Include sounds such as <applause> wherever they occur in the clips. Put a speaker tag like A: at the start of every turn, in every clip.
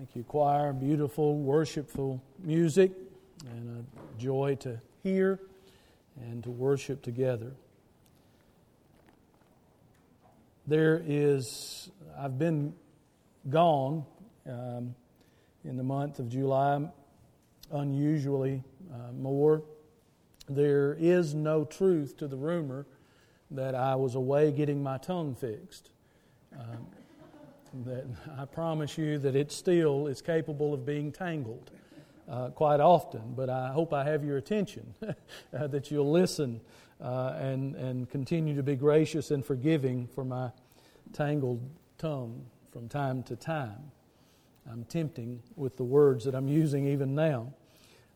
A: Thank you, choir. Beautiful, worshipful music, and a joy to hear and to worship together. There is, I've been gone um, in the month of July, unusually uh, more. There is no truth to the rumor that I was away getting my tongue fixed. Um, that I promise you that it still is capable of being tangled uh, quite often. But I hope I have your attention, <laughs> uh, that you'll listen uh, and, and continue to be gracious and forgiving for my tangled tongue from time to time. I'm tempting with the words that I'm using even now.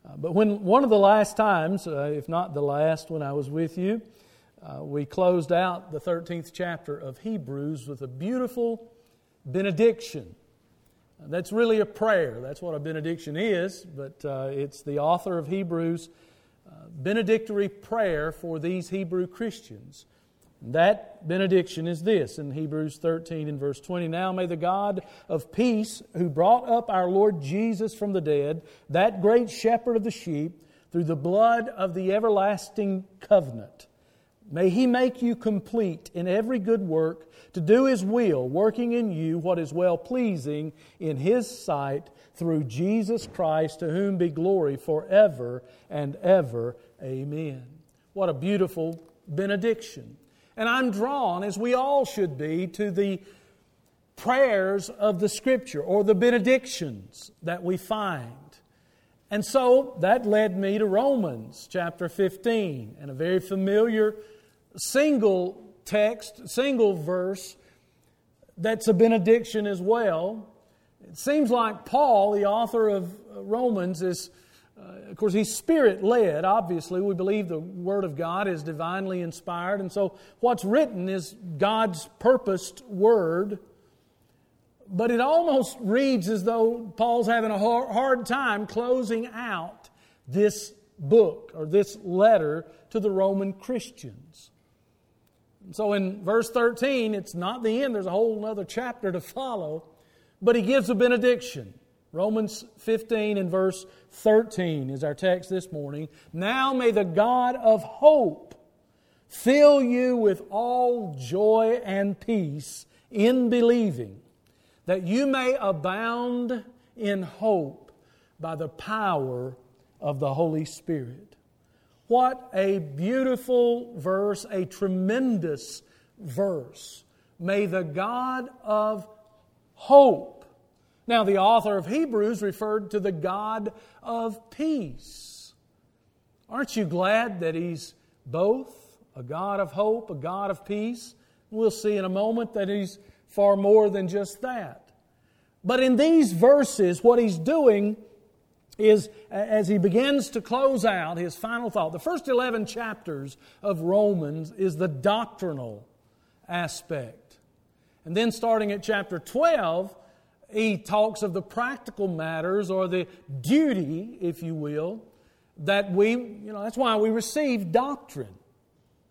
A: Uh, but when one of the last times, uh, if not the last, when I was with you, uh, we closed out the 13th chapter of Hebrews with a beautiful benediction. That's really a prayer. That's what a benediction is, but uh, it's the author of Hebrews' uh, benedictory prayer for these Hebrew Christians. That benediction is this in Hebrews 13 and verse 20. Now may the God of peace, who brought up our Lord Jesus from the dead, that great shepherd of the sheep, through the blood of the everlasting covenant, may he make you complete in every good work to do His will, working in you what is well pleasing in His sight through Jesus Christ, to whom be glory forever and ever. Amen. What a beautiful benediction. And I'm drawn, as we all should be, to the prayers of the Scripture or the benedictions that we find. And so that led me to Romans chapter 15 and a very familiar single text, single verse that's a benediction as well. It seems like Paul, the author of Romans, is, uh, of course, he's spirit led. Obviously, we believe the Word of God is divinely inspired, and so what's written is God's purposed Word. But it almost reads as though Paul's having a hard time closing out this book or this letter to the Roman Christians. So in verse 13, it's not the end, there's a whole other chapter to follow, but he gives a benediction. Romans 15 and verse 13 is our text this morning. Now may the God of hope fill you with all joy and peace in believing, that you may abound in hope by the power of the Holy Spirit. What a beautiful verse, a tremendous verse. May the God of hope. Now, the author of Hebrews referred to the God of peace. Aren't you glad that He's both a God of hope, a God of peace? We'll see in a moment that He's far more than just that. But in these verses, what He's doing is as he begins to close out his final thought. The first 11 chapters of Romans is the doctrinal aspect. And then starting at chapter 12, he talks of the practical matters or the duty, if you will, that we, you know, that's why we receive doctrine,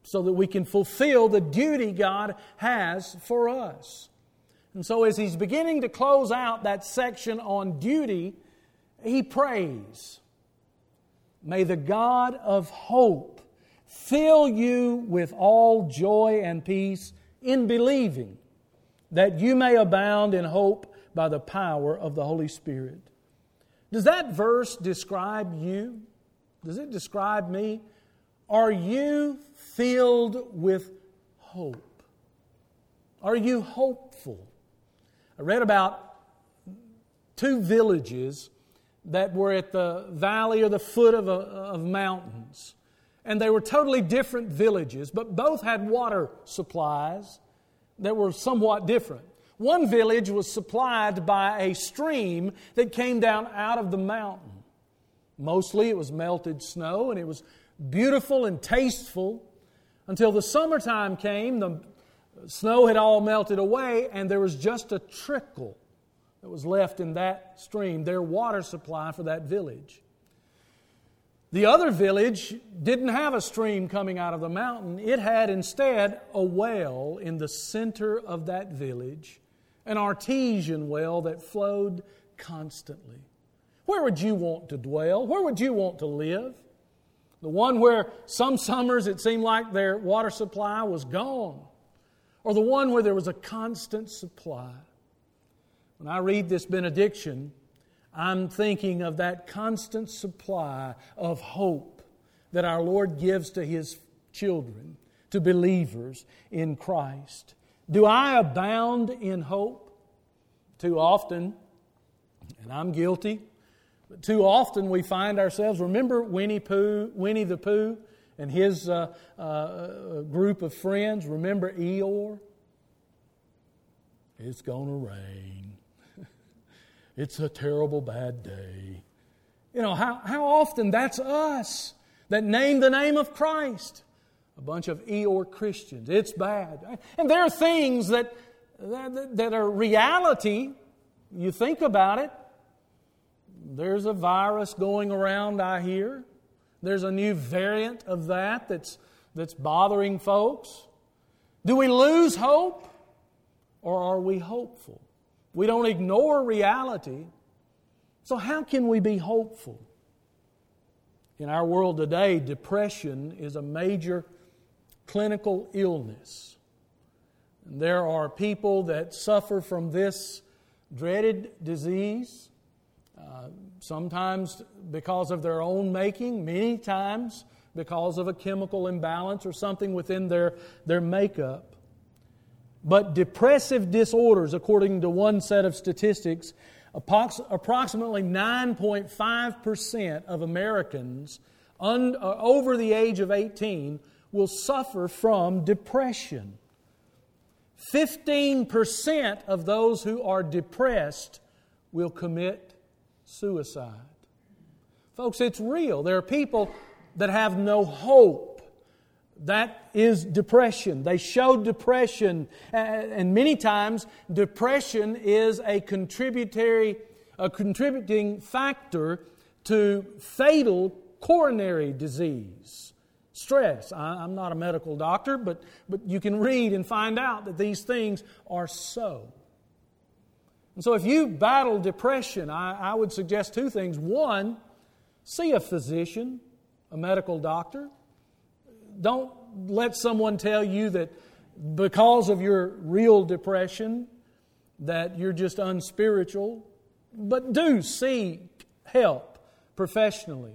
A: so that we can fulfill the duty God has for us. And so, as he's beginning to close out that section on duty, he prays, May the God of hope fill you with all joy and peace in believing, that you may abound in hope by the power of the Holy Spirit. Does that verse describe you? Does it describe me? Are you filled with hope? Are you hopeful? I read about two villages that were at the valley or the foot of, a, of mountains. And they were totally different villages, but both had water supplies that were somewhat different. One village was supplied by a stream that came down out of the mountain. Mostly it was melted snow, and it was beautiful and tasteful until the summertime came. The snow had all melted away, and there was just a trickle that was left in that stream, their water supply for that village. The other village didn't have a stream coming out of the mountain. It had instead a well in the center of that village, an artesian well that flowed constantly. Where would you want to dwell? Where would you want to live? The one where some summers it seemed like their water supply was gone, or the one where there was a constant supply. When I read this benediction, I'm thinking of that constant supply of hope that our Lord gives to His children, to believers in Christ. Do I abound in hope? Too often, and I'm guilty, but too often we find ourselves, remember Winnie, Pooh, Winnie the Pooh and his uh, uh, group of friends? Remember Eeyore? It's going to rain. It's a terrible bad day. You know, how, how often that's us that name the name of Christ. A bunch of Eeyore Christians. It's bad. And there are things that, that, that are reality. You think about it. There's a virus going around, I hear. There's a new variant of that that's, that's bothering folks. Do we lose hope or are we hopeful? We don't ignore reality. So, how can we be hopeful? In our world today, depression is a major clinical illness. And there are people that suffer from this dreaded disease uh, sometimes because of their own making, many times because of a chemical imbalance or something within their, their makeup. But depressive disorders, according to one set of statistics, approximately 9.5% of Americans un, uh, over the age of 18 will suffer from depression. 15% of those who are depressed will commit suicide. Folks, it's real. There are people that have no hope. That is depression. They show depression, and many times depression is a contributory, a contributing factor to fatal coronary disease. Stress. I'm not a medical doctor, but, but you can read and find out that these things are so. And so, if you battle depression, I, I would suggest two things. One, see a physician, a medical doctor. Don't let someone tell you that because of your real depression that you're just unspiritual, but do seek help professionally.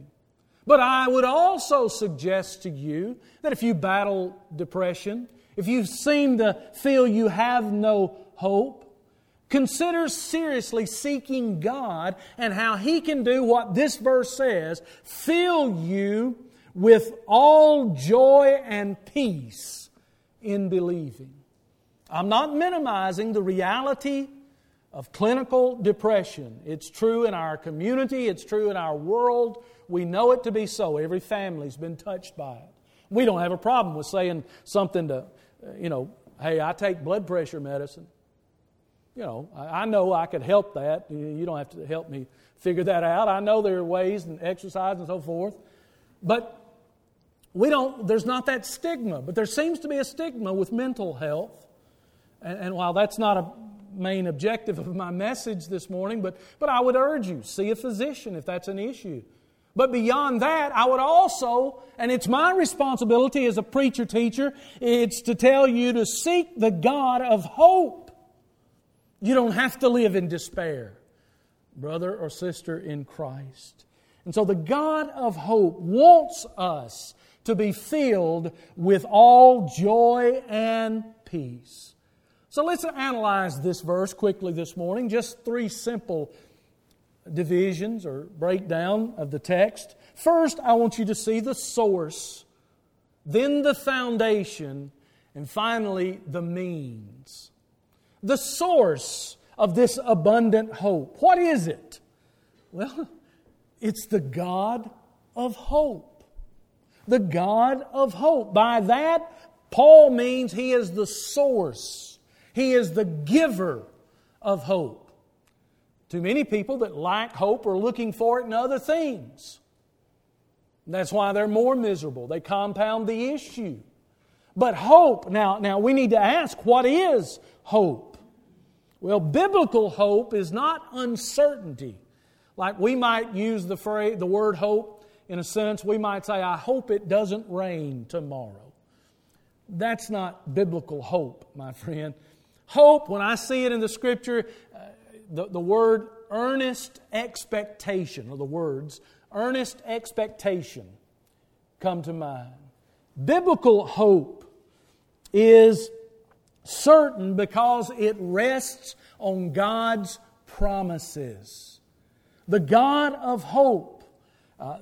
A: But I would also suggest to you that if you battle depression, if you seem to feel you have no hope, Consider seriously seeking God and how He can do what this verse says fill you with all joy and peace in believing. I'm not minimizing the reality of clinical depression. It's true in our community, it's true in our world. We know it to be so. Every family's been touched by it. We don't have a problem with saying something to, uh, you know, hey, I take blood pressure medicine you know, I, I know I could help that. You don't have to help me figure that out. I know there are ways and exercise and so forth. But we don't, there's not that stigma. But there seems to be a stigma with mental health. And, and while that's not a main objective of my message this morning, but, but I would urge you, see a physician if that's an issue. But beyond that, I would also, and it's my responsibility as a preacher teacher, it's to tell you to seek the God of hope. You don't have to live in despair, brother or sister in Christ. And so the God of hope wants us to be filled with all joy and peace. So let's analyze this verse quickly this morning. Just three simple divisions or breakdown of the text. First, I want you to see the source, then the foundation, and finally the means the source of this abundant hope. What is it? Well, <laughs> it's the God of hope. The God of hope. By that, Paul means he is the source, he is the giver of hope. Too many people that lack hope are looking for it in other things. That's why they're more miserable. They compound the issue. But hope, now, now we need to ask what is hope? Well, biblical hope is not uncertainty. Like we might use the phrase, the word hope in a sense, we might say, I hope it doesn't rain tomorrow. That's not biblical hope, my <laughs> friend. Hope, when I see it in the scripture, uh, the, the word earnest expectation, or the words earnest expectation, come to mind. Biblical hope is certain because it rests on God's promises. The God of hope, uh,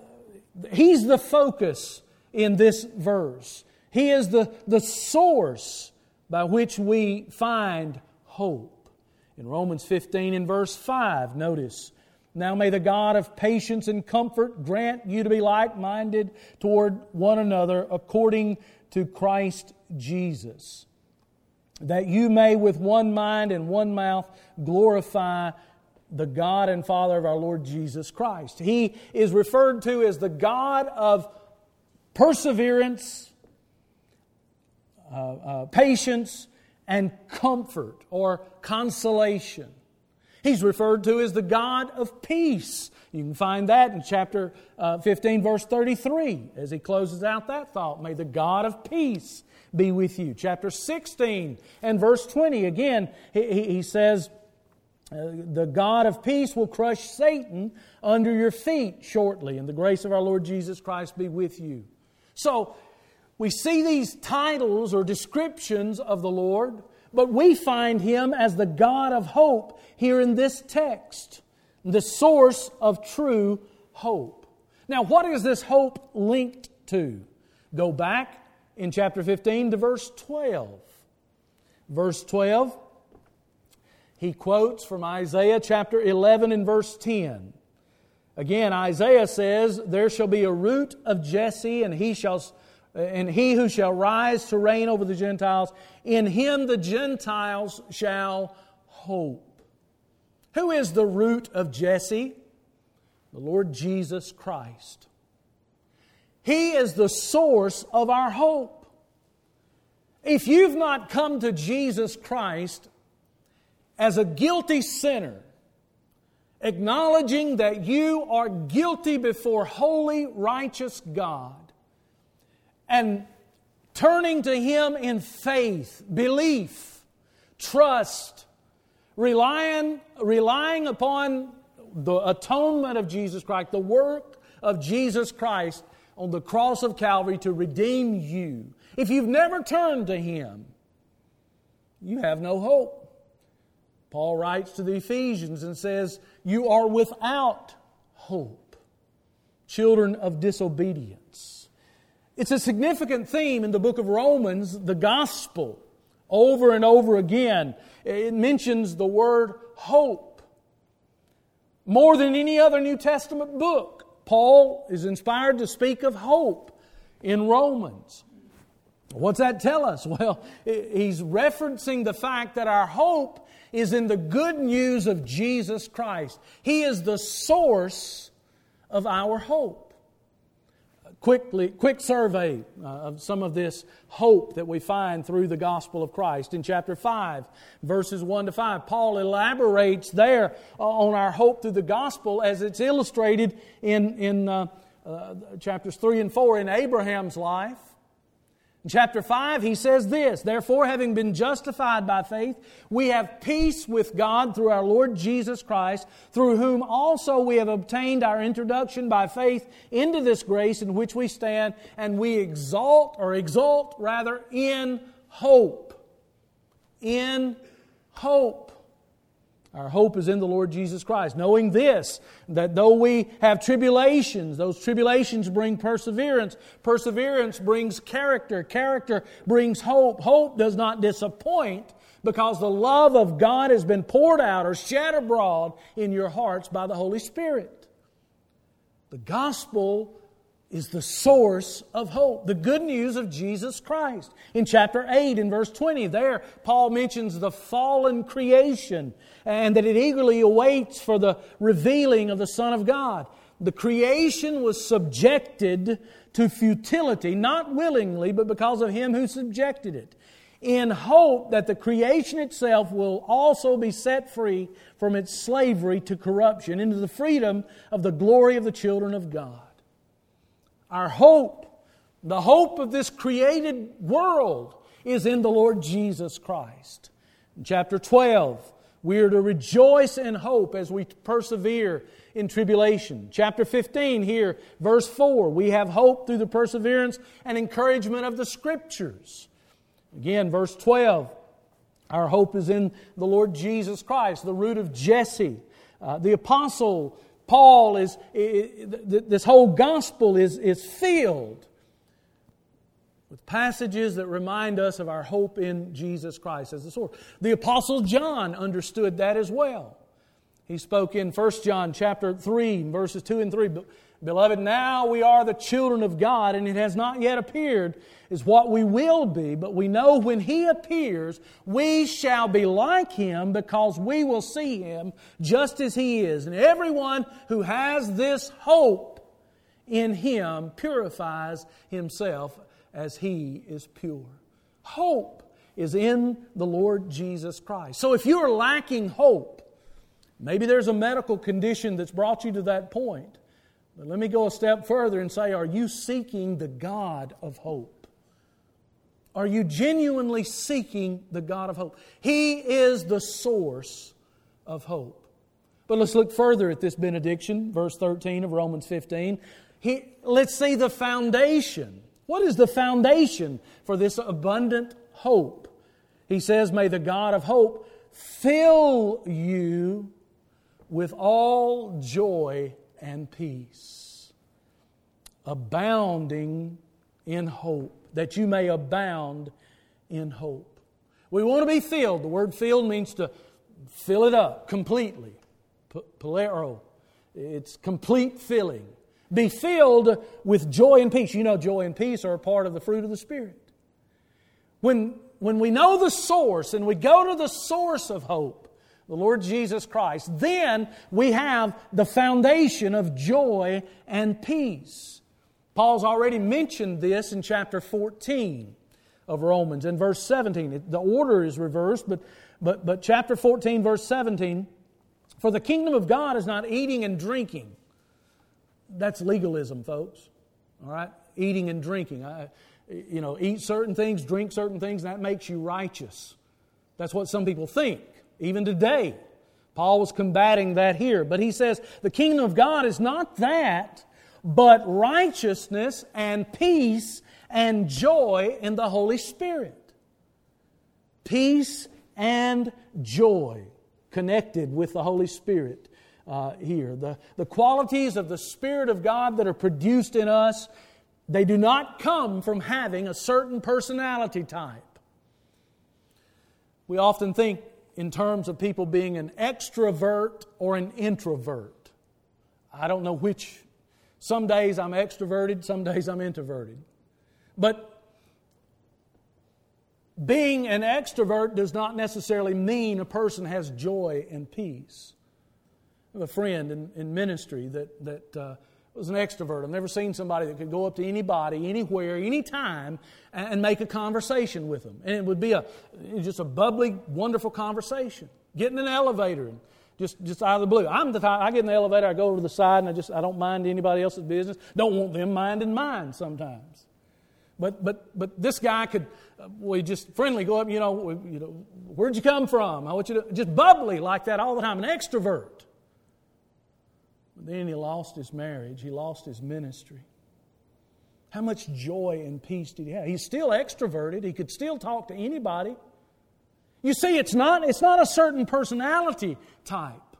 A: He's the focus in this verse. He is the, the source by which we find hope. In Romans 15 in verse 5, notice, Now may the God of patience and comfort grant you to be like minded toward one another according to Christ Jesus, that you may with one mind and one mouth glorify the God and Father of our Lord Jesus Christ. He is referred to as the God of perseverance, uh, uh, patience, and comfort or consolation. He's referred to as the God of peace. You can find that in chapter uh, 15, verse 33, as he closes out that thought. May the God of peace be with you. Chapter 16 and verse 20, again, he, he says, Uh, the God of peace will crush Satan under your feet shortly, and the grace of our Lord Jesus Christ be with you. So, we see these titles or descriptions of the Lord, but we find Him as the God of hope here in this text, the source of true hope. Now, what is this hope linked to? Go back in chapter 15 to verse 12. Verse 12, he quotes from Isaiah chapter 11 and verse 10. Again, Isaiah says, There shall be a root of Jesse, and he shall and he who shall rise to reign over the Gentiles, in him the Gentiles shall hope. Who is the root of Jesse? The Lord Jesus Christ. He is the source of our hope. If you've not come to Jesus Christ as a guilty sinner, acknowledging that you are guilty before holy, righteous God, and turning to Him in faith, belief, trust, relying, relying upon the atonement of Jesus Christ, the work of Jesus Christ on the cross of Calvary to redeem you. If you've never turned to Him, you have no hope. Paul writes to the Ephesians and says, You are without hope, children of disobedience. It's a significant theme in the book of Romans, the gospel, over and over again. It mentions the word hope. More than any other New Testament book, Paul is inspired to speak of hope in Romans. What's that tell us? <laughs> Well, he's referencing the fact that our hope is in the good news of Jesus Christ. He is the source of our hope quickly, quick survey uh, of some of this hope that we find through the gospel of Christ. In chapter 5, verses 1 to 5, Paul elaborates there uh, on our hope through the gospel as it's illustrated in, in uh, uh chapters 3 and 4 in Abraham's life. Chapter 5, he says this Therefore, having been justified by faith, we have peace with God through our Lord Jesus Christ, through whom also we have obtained our introduction by faith into this grace in which we stand, and we exalt, or exult rather, in hope. In hope. Our hope is in the Lord Jesus Christ, knowing this, that though we have tribulations, those tribulations bring perseverance. Perseverance brings character. Character brings hope. Hope does not disappoint because the love of God has been poured out or shed abroad in your hearts by the Holy Spirit. The gospel is the source of hope, the good news of Jesus Christ. In chapter 8, in verse 20, there, Paul mentions the fallen creation and that it eagerly awaits for the revealing of the Son of God. The creation was subjected to futility, not willingly, but because of Him who subjected it. in hope that the creation itself will also be set free from its slavery to corruption into the freedom of the glory of the children of God. Our hope, the hope of this created world, is in the Lord Jesus Christ. In chapter 12, we are to rejoice in hope as we persevere in tribulation. Chapter 15, here, verse 4, we have hope through the perseverance and encouragement of the Scriptures. Again, verse 12, our hope is in the Lord Jesus Christ, the root of Jesse. Uh, the apostle Paul is, this whole gospel is, is filled with passages that remind us of our hope in Jesus Christ as the source. The apostle John understood that as well. He spoke in 1 John chapter 3 verses 2 and 3, beloved, now we are the children of God and it has not yet appeared is what we will be, but we know when he appears, we shall be like him because we will see him just as he is. And everyone who has this hope in him purifies himself as he is pure. Hope is in the Lord Jesus Christ. So if you are lacking hope, maybe there's a medical condition that's brought you to that point. But let me go a step further and say, are you seeking the God of hope? Are you genuinely seeking the God of hope? He is the source of hope. But let's look further at this benediction, verse 13 of Romans 15. He, let's see the foundation what is the foundation for this abundant hope? He says, May the God of hope fill you with all joy and peace, abounding in hope, that you may abound in hope. We want to be filled. The word filled means to fill it up completely. pleroo. It's complete filling. Be filled with joy and peace. You know, joy and peace are a part of the fruit of the Spirit. When, when we know the source and we go to the source of hope, the Lord Jesus Christ, then we have the foundation of joy and peace. Paul's already mentioned this in chapter 14 of Romans. In verse 17, the order is reversed, but, but, but chapter 14, verse 17 For the kingdom of God is not eating and drinking that's legalism, folks. All right? Eating and drinking. I, you know, eat certain things, drink certain things, that makes you righteous. That's what some people think, even today. Paul was combating that here. But he says the kingdom of God is not that, but righteousness and peace and joy in the Holy Spirit. Peace and joy connected with the Holy Spirit uh, here. The, the qualities of the Spirit of God that are produced in us, they do not come from having a certain personality type. We often think in terms of people being an extrovert or an introvert. I don't know which. Some days I'm extroverted, some days I'm introverted. But being an extrovert does not necessarily mean a person has joy and peace have a friend in, in ministry that, that uh, was an extrovert. I've never seen somebody that could go up to anybody, anywhere, anytime, and, and make a conversation with them. And it would be a, just a bubbly, wonderful conversation. Get in an elevator and just, just out of the blue. I'm the type, I get in the elevator, I go over to the side, and I just, I don't mind anybody else's business. Don't want them minding mine sometimes. But, but, but this guy could, uh, we just friendly go up, you know, you know, where'd you come from? I want you to, just bubbly like that all the time, an extrovert. Then he lost his marriage, he lost his ministry. How much joy and peace did he have? He's still extroverted, he could still talk to anybody. You see, it's not, it's not a certain personality type,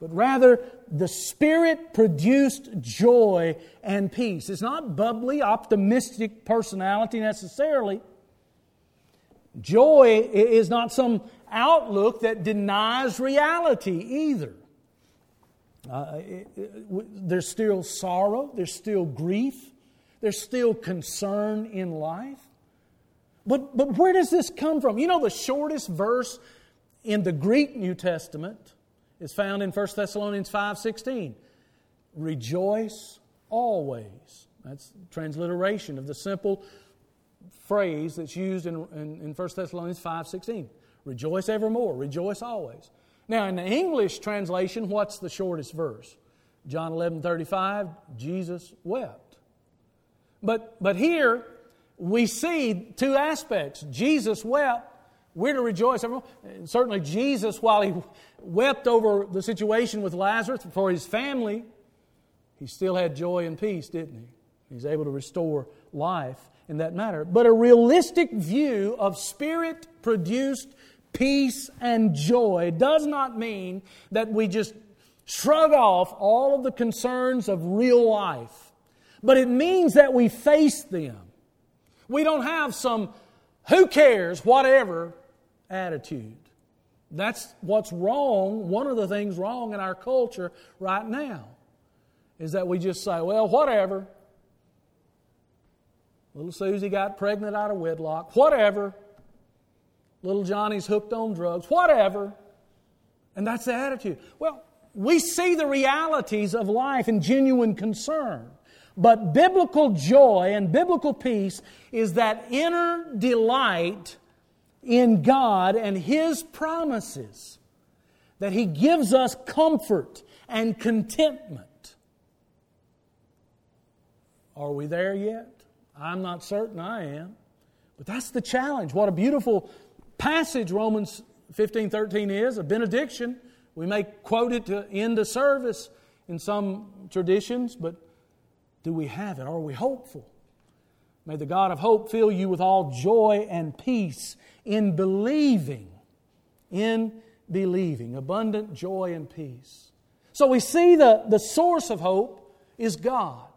A: but rather the Spirit produced joy and peace. It's not bubbly, optimistic personality necessarily. Joy is not some outlook that denies reality either. Uh, it, it, there's still sorrow, there's still grief, there's still concern in life. But, but where does this come from? You know, the shortest verse in the Greek New Testament is found in 1 Thessalonians 5.16. Rejoice always. That's transliteration of the simple phrase that's used in, in, in 1 Thessalonians 5.16. Rejoice evermore, rejoice always. Now, in the English translation, what's the shortest verse? John 11, 35, Jesus wept. But, but here, we see two aspects. Jesus wept. We're to rejoice certainly, Jesus, while he wept over the situation with Lazarus for his family, he still had joy and peace, didn't he? He's able to restore life in that matter. But a realistic view of spirit produced peace and joy does not mean that we just shrug off all of the concerns of real life, but it means that we face them. We don't have some who cares, whatever attitude. That's what's wrong. One of the things wrong in our culture right now is that we just say, well, whatever. Little Susie got pregnant out of wedlock. Whatever. Little Johnny's hooked on drugs. Whatever. And that's the attitude. Well, we see the realities of life and genuine concern. But biblical joy and biblical peace is that inner delight in God and His promises. That He gives us comfort and contentment. Are we there yet? I'm not certain I am. But that's the challenge. What a beautiful passage Romans 15 13 is a benediction. We may quote it to end a service in some traditions, but do we have it? Are we hopeful? May the God of hope fill you with all joy and peace in believing. In believing. Abundant joy and peace. So we see the, the source of hope is God.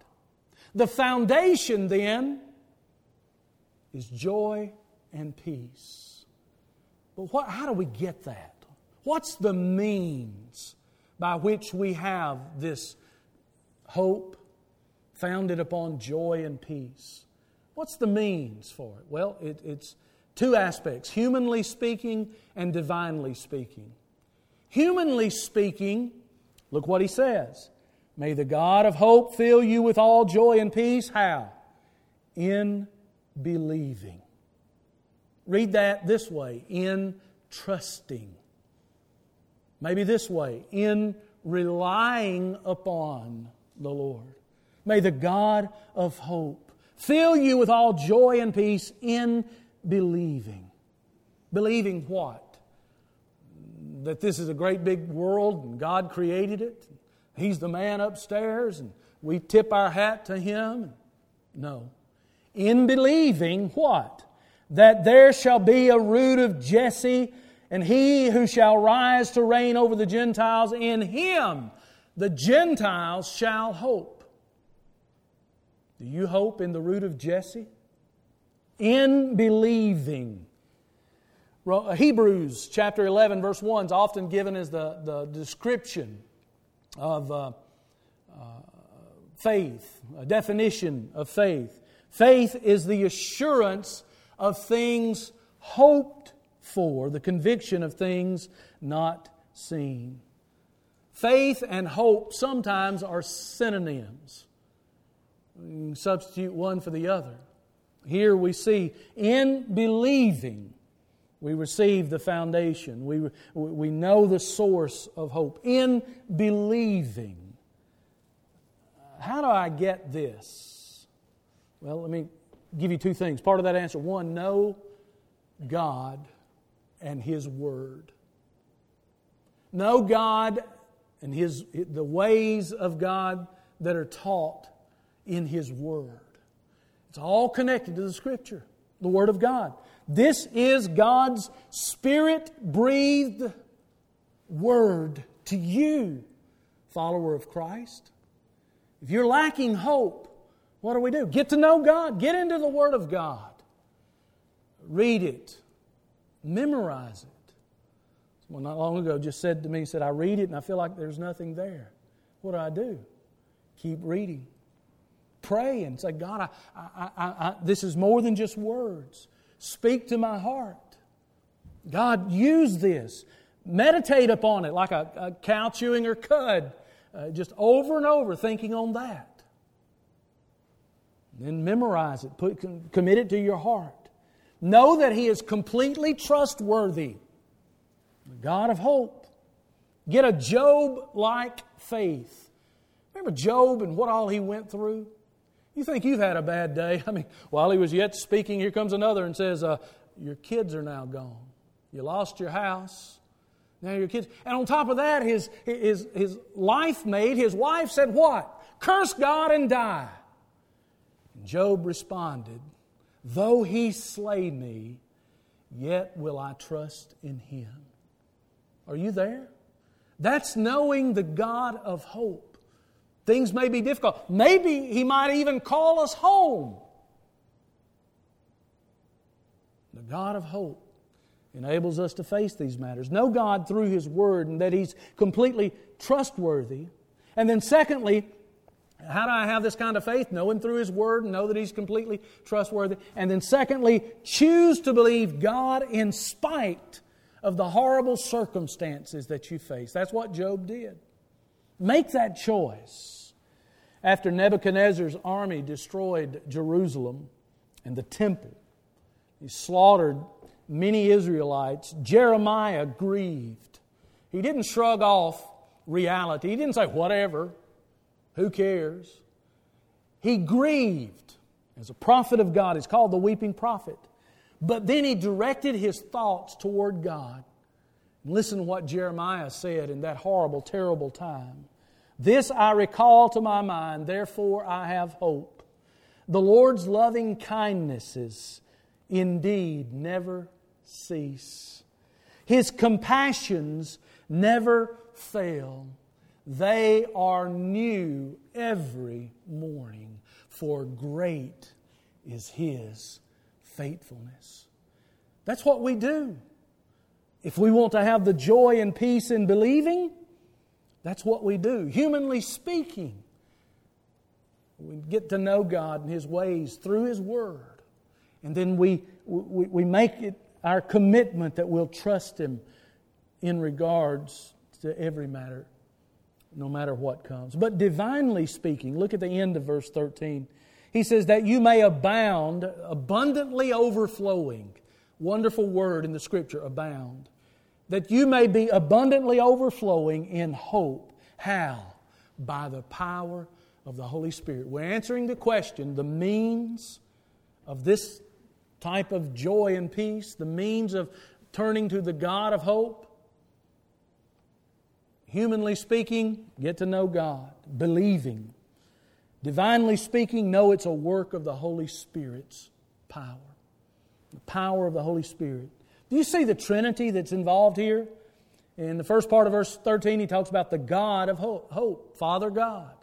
A: The foundation then is joy and peace. But what, how do we get that? What's the means by which we have this hope founded upon joy and peace? What's the means for it? Well, it, it's two aspects humanly speaking and divinely speaking. Humanly speaking, look what he says May the God of hope fill you with all joy and peace. How? In believing. Read that this way in trusting. Maybe this way in relying upon the Lord. May the God of hope fill you with all joy and peace in believing. Believing what? That this is a great big world and God created it He's the man upstairs and we tip our hat to him. No. In believing what? That there shall be a root of Jesse, and he who shall rise to reign over the Gentiles, in him the Gentiles shall hope. Do you hope in the root of Jesse? In believing. Hebrews chapter 11, verse 1 is often given as the, the description of uh, uh, faith, a definition of faith. Faith is the assurance of things hoped for, the conviction of things not seen. Faith and hope sometimes are synonyms. Substitute one for the other. Here we see in believing, we receive the foundation. We, we know the source of hope in believing. How do I get this? Well, let me give you two things. Part of that answer one, know God and His Word. Know God and His, the ways of God that are taught in His Word. It's all connected to the Scripture, the Word of God. This is God's Spirit breathed word to you, follower of Christ. If you're lacking hope, what do we do? Get to know God, get into the Word of God, read it, memorize it. Someone not long ago just said to me, he said, I read it and I feel like there's nothing there. What do I do? Keep reading. Pray and say, God, I, I, I, this is more than just words. Speak to my heart. God, use this. Meditate upon it like a, a cow chewing her cud, uh, just over and over thinking on that. Then memorize it, put, commit it to your heart. Know that He is completely trustworthy, the God of hope. Get a Job like faith. Remember Job and what all he went through? You think you've had a bad day. <laughs> I mean, while he was yet speaking, here comes another and says, uh, Your kids are now gone. You lost your house. Now your kids. And on top of that, his, his, his life mate, his wife said, What? Curse God and die. Job responded, Though he slay me, yet will I trust in him. Are you there? That's knowing the God of hope. Things may be difficult. Maybe he might even call us home. The God of hope enables us to face these matters. Know God through His Word and that He's completely trustworthy. And then, secondly, how do I have this kind of faith? Know Him through His Word and know that He's completely trustworthy. And then, secondly, choose to believe God in spite of the horrible circumstances that you face. That's what Job did. Make that choice. After Nebuchadnezzar's army destroyed Jerusalem and the temple, he slaughtered many Israelites, Jeremiah grieved. He didn't shrug off reality, he didn't say, whatever, who cares. He grieved. As a prophet of God, he's called the weeping prophet. But then he directed his thoughts toward God. Listen to what Jeremiah said in that horrible, terrible time. This I recall to my mind, therefore I have hope. The Lord's loving kindnesses indeed never cease. His compassions never fail. They are new every morning, for great is His faithfulness. That's what we do. If we want to have the joy and peace in believing, that's what we do. Humanly speaking, we get to know God and His ways through His Word. And then we, we, we make it our commitment that we'll trust Him in regards to every matter, no matter what comes. But divinely speaking, look at the end of verse 13. He says, That you may abound, abundantly overflowing. Wonderful word in the scripture, abound. That you may be abundantly overflowing in hope. How? By the power of the Holy Spirit. We're answering the question the means of this type of joy and peace, the means of turning to the God of hope. Humanly speaking, get to know God, believing. Divinely speaking, know it's a work of the Holy Spirit's power. The power of the Holy Spirit. Do you see the Trinity that's involved here? In the first part of verse 13, he talks about the God of hope, Father God.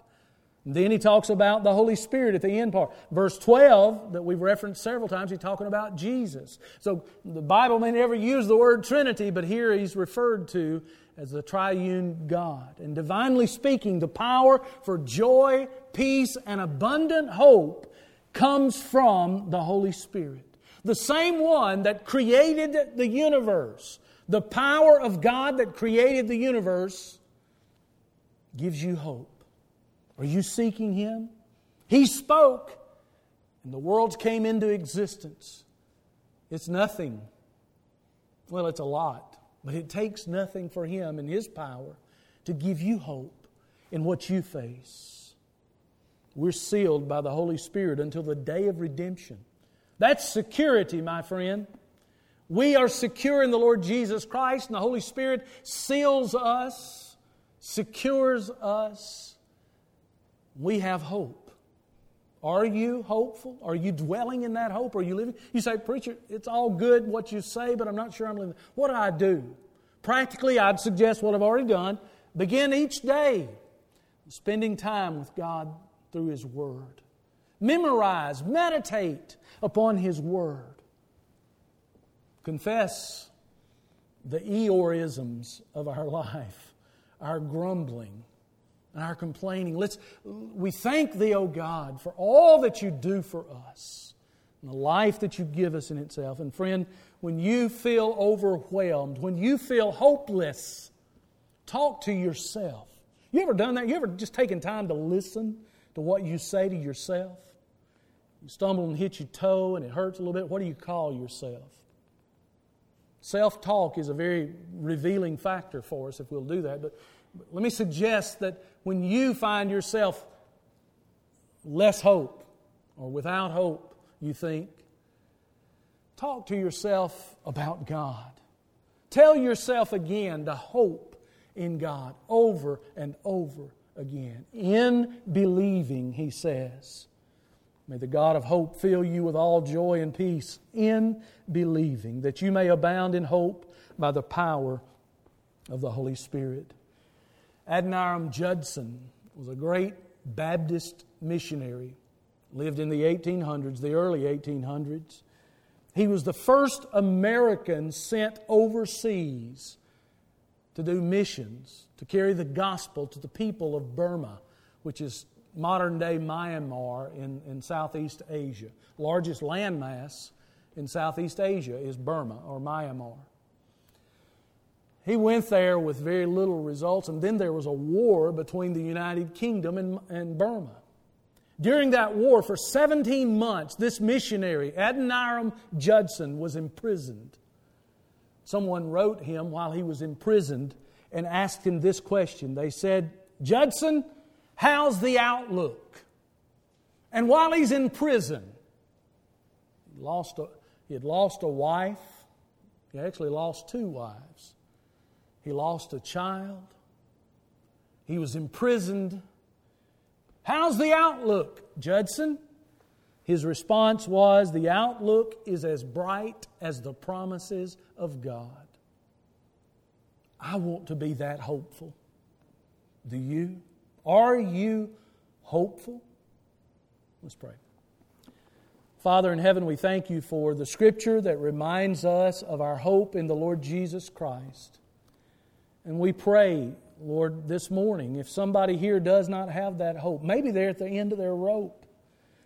A: Then he talks about the Holy Spirit at the end part. Verse 12, that we've referenced several times, he's talking about Jesus. So the Bible may never use the word Trinity, but here he's referred to as the triune God. And divinely speaking, the power for joy, peace, and abundant hope comes from the Holy Spirit. The same one that created the universe, the power of God that created the universe, gives you hope. Are you seeking Him? He spoke, and the worlds came into existence. It's nothing. Well, it's a lot, but it takes nothing for Him and His power to give you hope in what you face. We're sealed by the Holy Spirit until the day of redemption. That's security, my friend. We are secure in the Lord Jesus Christ, and the Holy Spirit seals us, secures us we have hope. Are you hopeful? Are you dwelling in that hope? Are you living? You say, Preacher, it's all good what you say, but I'm not sure I'm living. What do I do? Practically, I'd suggest what I've already done. Begin each day spending time with God through His Word. Memorize, meditate upon His Word. Confess the Eeyoreisms of our <laughs> life, our grumbling, and our complaining. Let's, we thank Thee, O God, for all that you do for us and the life that you give us in itself. And friend, when you feel overwhelmed, when you feel hopeless, talk to yourself. You ever done that? You ever just taken time to listen to what you say to yourself? You stumble and hit your toe and it hurts a little bit. What do you call yourself? Self talk is a very revealing factor for us if we'll do that. But, but let me suggest that when you find yourself less hope or without hope, you think, talk to yourself about God. Tell yourself again to hope in God over and over again. In believing, he says. May the God of hope fill you with all joy and peace in believing, that you may abound in hope by the power of the Holy Spirit. Adoniram Judson was a great Baptist missionary, lived in the 1800s, the early 1800s. He was the first American sent overseas to do missions, to carry the gospel to the people of Burma, which is modern day Myanmar in, in Southeast Asia. Largest landmass in Southeast Asia is Burma or Myanmar. He went there with very little results, and then there was a war between the United Kingdom and, and Burma. During that war, for 17 months, this missionary, Adoniram Judson, was imprisoned. Someone wrote him while he was imprisoned and asked him this question. They said, Judson, how's the outlook? And while he's in prison, he, lost a, he had lost a wife. He actually lost two wives. He lost a child. He was imprisoned How's the outlook, Judson? His response was The outlook is as bright as the promises of God. I want to be that hopeful. Do you? Are you hopeful? Let's pray. Father in heaven, we thank you for the scripture that reminds us of our hope in the Lord Jesus Christ. And we pray Lord, this morning, if somebody here does not have that hope, maybe they're at the end of their rope.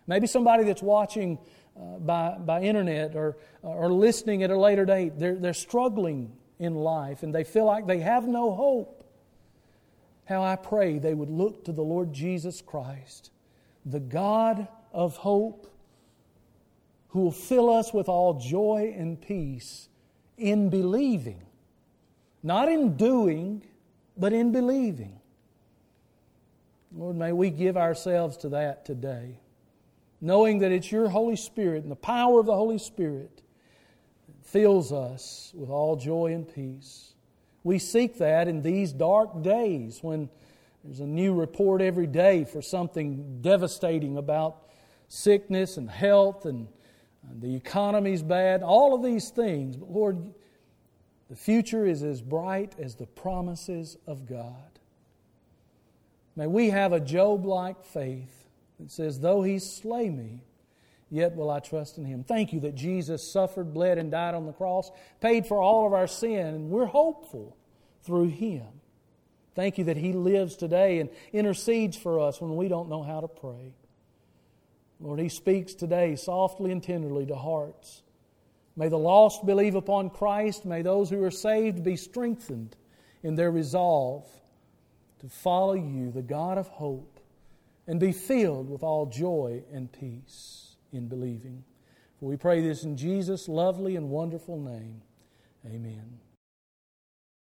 A: Maybe somebody that's watching uh, by, by internet or, or listening at a later date, they're, they're struggling in life and they feel like they have no hope. How I pray they would look to the Lord Jesus Christ, the God of hope, who will fill us with all joy and peace in believing, not in doing but in believing. Lord, may we give ourselves to that today, knowing that it's your Holy Spirit and the power of the Holy Spirit that fills us with all joy and peace. We seek that in these dark days when there's a new report every day for something devastating about sickness and health and the economy's bad, all of these things. But Lord, the future is as bright as the promises of God. May we have a Job like faith that says, Though he slay me, yet will I trust in him. Thank you that Jesus suffered, bled, and died on the cross, paid for all of our sin, and we're hopeful through him. Thank you that he lives today and intercedes for us when we don't know how to pray. Lord, he speaks today softly and tenderly to hearts. May the lost believe upon Christ. May those who are saved be strengthened in their resolve to follow you, the God of hope, and be filled with all joy and peace in believing. For we pray this in Jesus' lovely and wonderful name. Amen.